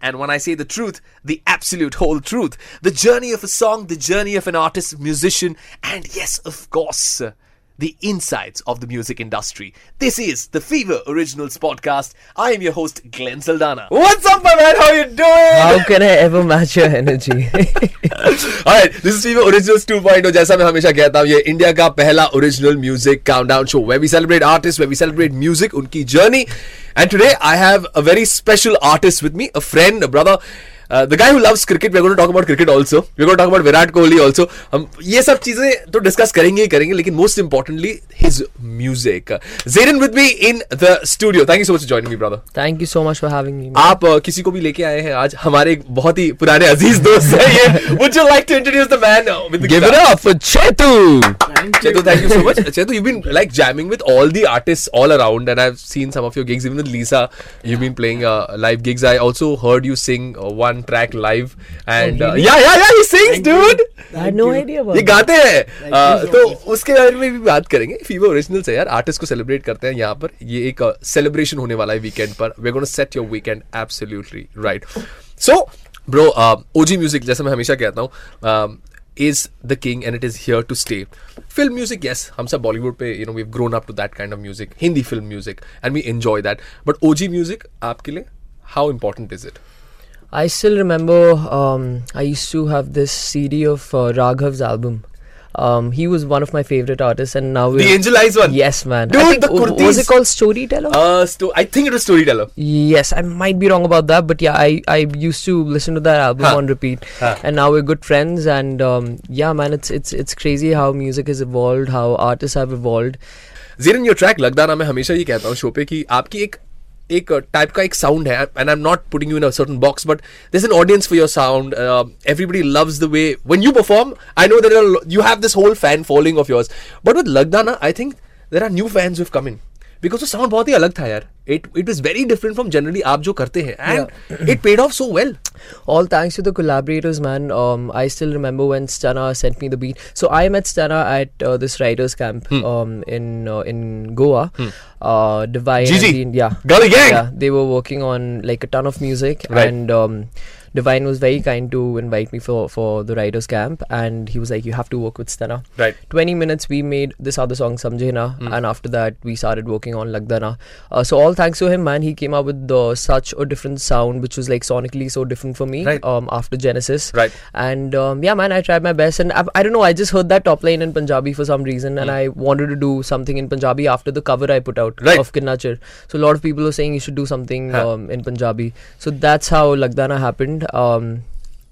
and when I say the truth, the absolute whole truth. The journey of a song, the journey of an artist, musician, and yes, of course, the insights of the music industry. This is the Fever Originals podcast. I am your host, Glenn Saldanha. What's up, my man? How you doing? How can I ever match your energy? Alright, this is Fever Originals 2.0. जैसा मैं हमेशा कहता हूँ ये India का पहला original music countdown show where we celebrate artists, where we celebrate music, उनकी journey and today I have a very special artist with me a friend a brother uh, the guy who loves cricket we're going to talk about cricket also we're going to talk about Virat Kohli also हम ये सब चीजें तो discuss करेंगे ही करेंगे लेकिन most importantly his music Zayden with me in the studio thank you so much for joining me brother Thank you so much for having me. man. आप uh, किसी को भी लेके आए हैं आज हमारे एक बहुत ही पुराने अजीज दोस्त हैं ये would you like to introduce the man uh, with the Give it guitar? up for Chetu. Chetu, thank you so much. Chetu, you've been like jamming with all the artists all around, and I've seen some of your gigs, even with Lisa. You've been playing uh, live gigs. I also heard you sing uh, one track live, and oh, really? uh, yeah, yeah, yeah, he sings, Thank dude. I had no idea about ये गाते हैं uh, तो उसके बारे में भी बात करेंगे फीवर ओरिजिनल से यार आर्टिस्ट को सेलिब्रेट करते हैं यहाँ पर ये एक सेलिब्रेशन होने वाला है वीकेंड पर we gonna set your weekend absolutely right so bro OG music जैसे मैं हमेशा कहता हूँ is the king and it is here to stay. Film music, yes, हम सब Bollywood पे you know we've grown up to that kind of music, Hindi film music, and we enjoy that. But OG music आपके लिए how important is it? I still remember um, I used to have this CD of uh, Raghav's album. Um, he was one of my favorite artists, and now The we're- Angel Eyes one. Yes, man. Dude, I think, the w- was kurtis. it called Storyteller? Uh, sto- I think it was Storyteller. Yes, I might be wrong about that, but yeah, I, I used to listen to that album Huh. on repeat, Huh. and now we're good friends. And um, yeah, man, it's it's it's crazy how music has evolved, how artists have evolved. जीरन your track Lagdana मैं हमेशा ये कहता हूँ show पे कि आपकी एक एक टाइप का एक साउंड है and I am not putting you in certain box but this an audience for your sound everybody loves the way one you perform I know that you have this whole fan following of yours but with Lagdaana I think there are new fans we've come in because वो sound बहुत ही अलग था यार। It it is very different from generally आप जो करते हैं। And it paid off so well all thanks to the collaborators man I still remember when Stunna sent me the beat so I met Stunna at this riders camp in in Goa Divine yeah they were working on like a ton of music and Divine was very kind to invite me for for the writers' camp, and he was like, "You have to work with Stana." Right. 20 minutes we made this other song Samjhena Hmm. and after that we started working on Lagdana. Uh, so all thanks to him man he came up with uh, such a different sound which was like sonically so different for me Right. um, after Genesis. Right. And um, yeah man I tried my best and I, I don't know I just heard that top line in Punjabi for some reason and I wanted to do something in Punjabi after the cover I put out Hmm. Right. of Kinna Chir. So a lot of people were saying you should do something Huh. um, in Punjabi. So that's how Lagdana happened. Um,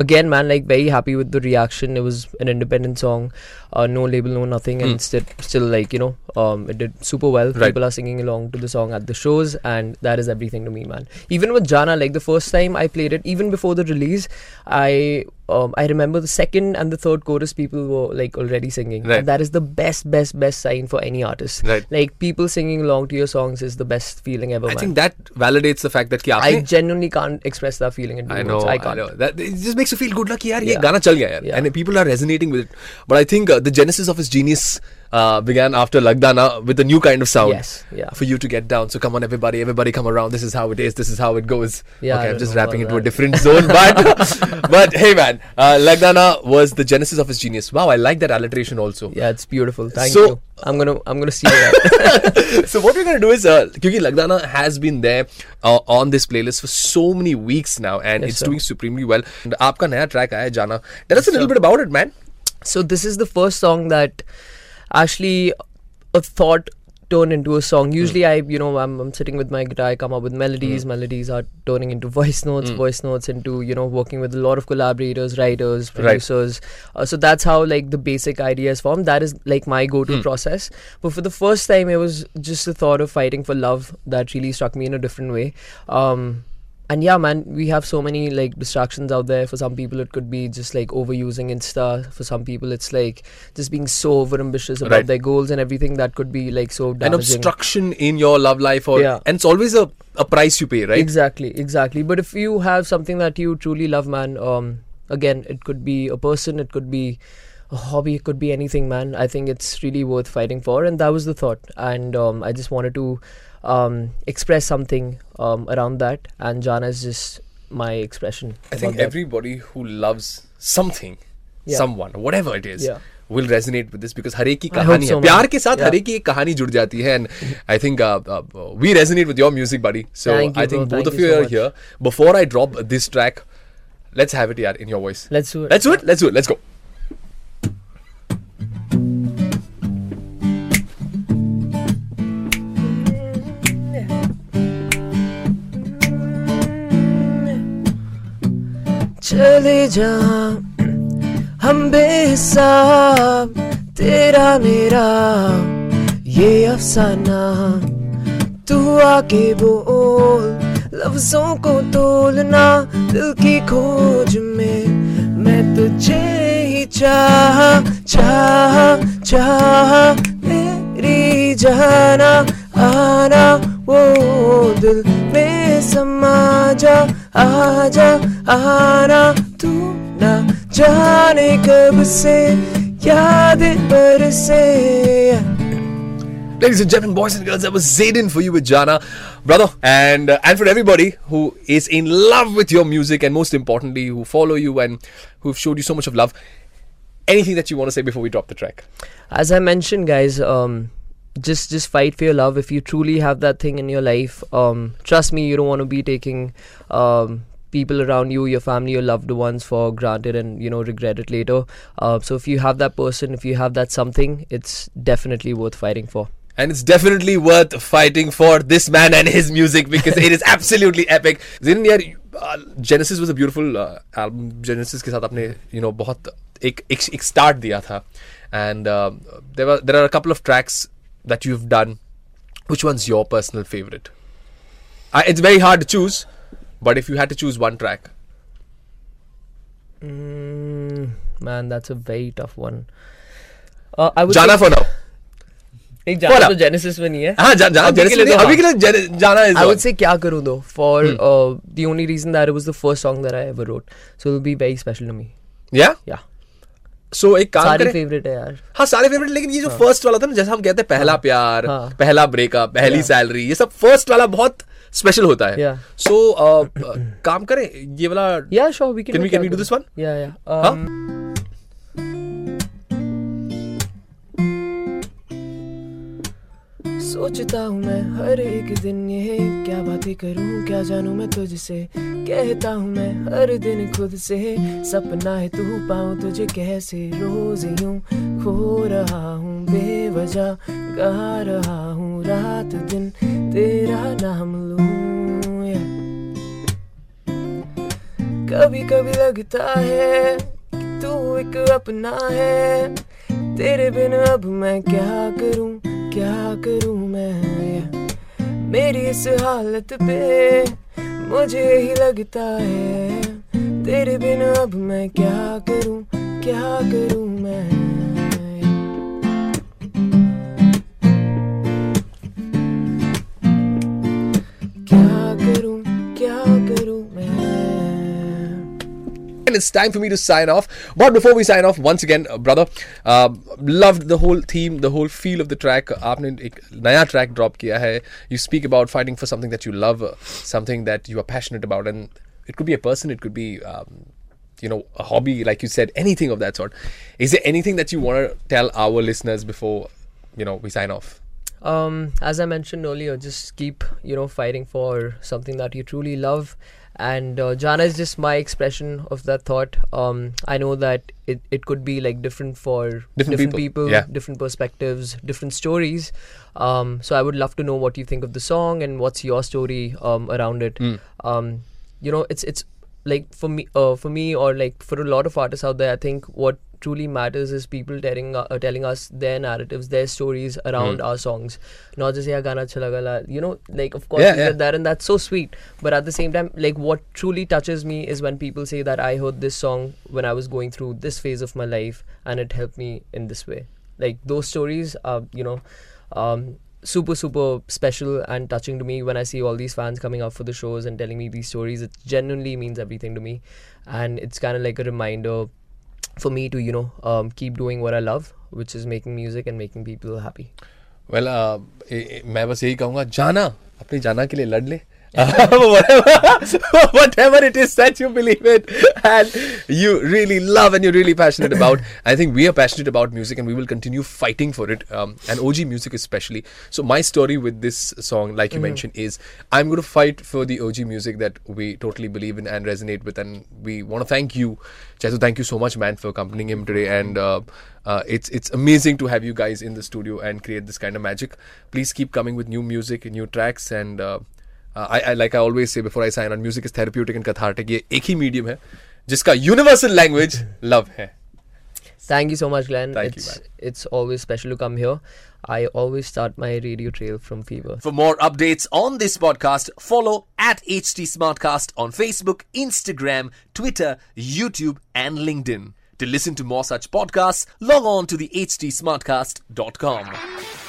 again man like very happy with the reaction. It was an independent song uh, no label no nothing and still, still like you know um, it did super well. Right. people are singing along to the song at the shows and that is everything to me man. Even with jana like the first time i played it even before the release i um, I remember the second and the third chorus people were like already singing. Right. And that is the best, best, best sign for any artist. Right. Like people singing along to your songs is the best feeling ever. I man. think that validates the fact that ki I genuinely can't express that feeling in I know. I can't. I know. That, it just makes you feel good. Lucky, yaar, yeah. ye gana chal gaya, yaar. Yeah. And people are resonating with it. But I think uh, the genesis of his genius uh, began after Lagdana with a new kind of sound. Yes, yeah. For you to get down. So come on, everybody, everybody, come around. This is how it is. This is how it goes. Yeah, I okay, I'm don't just know rapping about into a that. different zone, but but hey, man, uh, Lagdana was the genesis of his genius. Wow, I like that alliteration also. Yeah, it's beautiful. Thank So- you. I'm gonna I'm gonna see that. so what we're gonna do is, uh, क्योंकि Lagdana has been there uh, on this playlist for so many weeks now, and Yes, it's sir. doing supremely well. And आपका नया track आया है जाना. Tell us a little sir. bit about it, man. so this is the first song that actually a thought turned into a song. Usually I you know I'm, I'm sitting with my guitar, I come up with melodies. Melodies are turning into voice notes. Voice notes into you know working with a lot of collaborators, writers, producers. Uh, so that's how like the basic idea is formed. That is like my go-to process. But for the first time, it was just the thought of fighting for love that really struck me in a different way. Um, and yeah, man, we have so many like distractions out there. For some people, it could be just like overusing Insta. For some people, it's like just being so overambitious about Right. their goals and everything that could be like so An obstruction in your love life, or Yeah. and it's always a, a price you pay, right? Exactly, exactly. But if you have something that you truly love, man, um, again, it could be a person, it could be a hobby, it could be anything, man. I think it's really worth fighting for, and that was the thought. And um, I just wanted to um, express something um, around that, and Jana is just my expression. I think about that. everybody who loves something, Yeah. someone, whatever it is, Yeah. will resonate with this because हर एक की I hope कहानी so, है man. प्यार के साथ Yeah. हर एक की एक कहानी जुड़ जाती है and I think uh, uh, we resonate with your music buddy so Thank you, I think bro. both Thank of you you so are much. here before I drop this track let's have it yaar in your चले जा। हम बेहिसाब, तेरा मेरा। ये अफसाना, तू आके बोल। लफ्जों को तोलना दिल की खोज में। मैं तुझे ही चाह चाह चाह। मेरी जाना, आना, वो दिल में समा जा आजा आना जाने कब से यादें बरसे Ladies and gentlemen, boys and girls, that was Zaeden for you with Jana, brother, and uh, and for everybody who is in love with your music, and most importantly, who follow you and who've showed you so much of love. Anything that you want to say before we drop the track? As I mentioned, guys, um, just just fight for your love. If you truly have that thing in your life, um, trust me, you don't want to be taking um, people around you, your family, your loved ones for granted, and you know regret it later. Uh, so if you have that person, if you have that something, it's definitely worth fighting for. And it's definitely worth fighting for this man and his music because it is absolutely epic. Zayden, यार, uh, Genesis was a beautiful uh, album. Genesis के साथ आपने you know बहुत एक एक, एक start दिया था, and uh, there were there are a couple of tracks that you've done. Which one's your personal favorite? Uh, it's very hard to choose, But if you had to choose one track, mm, man, that's a very tough one. Uh, I would Jana for now. Special to me so एक काम सारे favourite है यार। हाँ सारे favourite लेकिन ये जो फ़र्स्ट वाला था ना जैसा हम कहते हैं पहला प्यार पहला ब्रेकअप पहली सैलरी ये सब फ़र्स्ट वाला बहुत स्पेशल होता है सो काम करें ये वाला do can we do that. this one? Yeah, yeah. Huh? Um, सोचता हूँ मैं हर एक दिन ये क्या बातें करूँ क्या जानूँ मैं तुझसे कहता हूँ मैं हर दिन खुद से सपना है तू पाऊँ तुझे कैसे रोज यूँ खो रहा हूँ बेवजह गा रहा हूँ रात दिन तेरा नाम लूँ, yeah. कभी कभी लगता है तू एक अपना है। तेरे बिन अब मैं क्या करूँ क्या करूँ मैं मेरी इस हालत पे मुझे ही लगता है। तेरे बिन अब मैं क्या करूँ क्या करूँ मैं। it's time for me to sign off. But before we sign off, once again, uh, brother, uh, loved the whole theme, the whole feel of the track. आपने एक नया track drop किया है. You speak about fighting for something that you love, uh, something that you are passionate about, and it could be a person, it could be. Um, you know, a hobby, like you said, anything of that sort. Is there anything that you want to tell our listeners before, you know, we sign off? Um, as I mentioned earlier, just keep you know fighting for something that you truly love. And uh, Jana is just my expression of that thought. Um, I know that it, it could be like different for Different people, yeah. different perspectives, different stories. Um, so I would love to know what you think of the song and what's your story um, around it. Mm. Um, you know, it's it's like for me, uh, for me, or like for a lot of artists out there, I think what truly matters is people telling uh, telling us their narratives, their stories around mm. our songs. Not just yeah, gana chalagala. You know, like of course yeah, yeah. that and that's so sweet. But at the same time, like what truly touches me is when people say that I heard this song when I was going through this phase of my life and it helped me in this way. Like those stories are, you know, um, super super special and touching to me when i see all these fans coming up for the shows and telling me these stories it genuinely means everything to me and it's kind of like a reminder for me to you know um, keep doing what I love, which is making music and making people happy. Well मैं बस यही कहूंगा जाना अपनी जाना के लिए लड़ ले whatever, whatever it is that you believe in and you really love and you're really passionate about. I think we are passionate about music and we will continue fighting for it. Um, and OG music especially. So my story with this song, like you mentioned, is I'm going to fight for the OG music that we totally believe in and resonate with. And we want to thank you, Chetu. Thank you so much, man, for accompanying him today. And uh, uh, it's it's amazing to have you guys in the studio and create this kind of magic. Please keep coming with new music, new tracks, and uh, uh, I, I like I always say before I sign on, music is therapeutic and cathartic. ये एक ही medium है जिसका universal language love है. Thank you so much, Glenn. Thank you, it's man. it's always special to come here. I always start my radio trail from Fever. For more updates on this podcast, follow at HT Smartcast on Facebook, Instagram, Twitter, YouTube, and LinkedIn. To listen to more such podcasts, log on to the htsmartcast.com.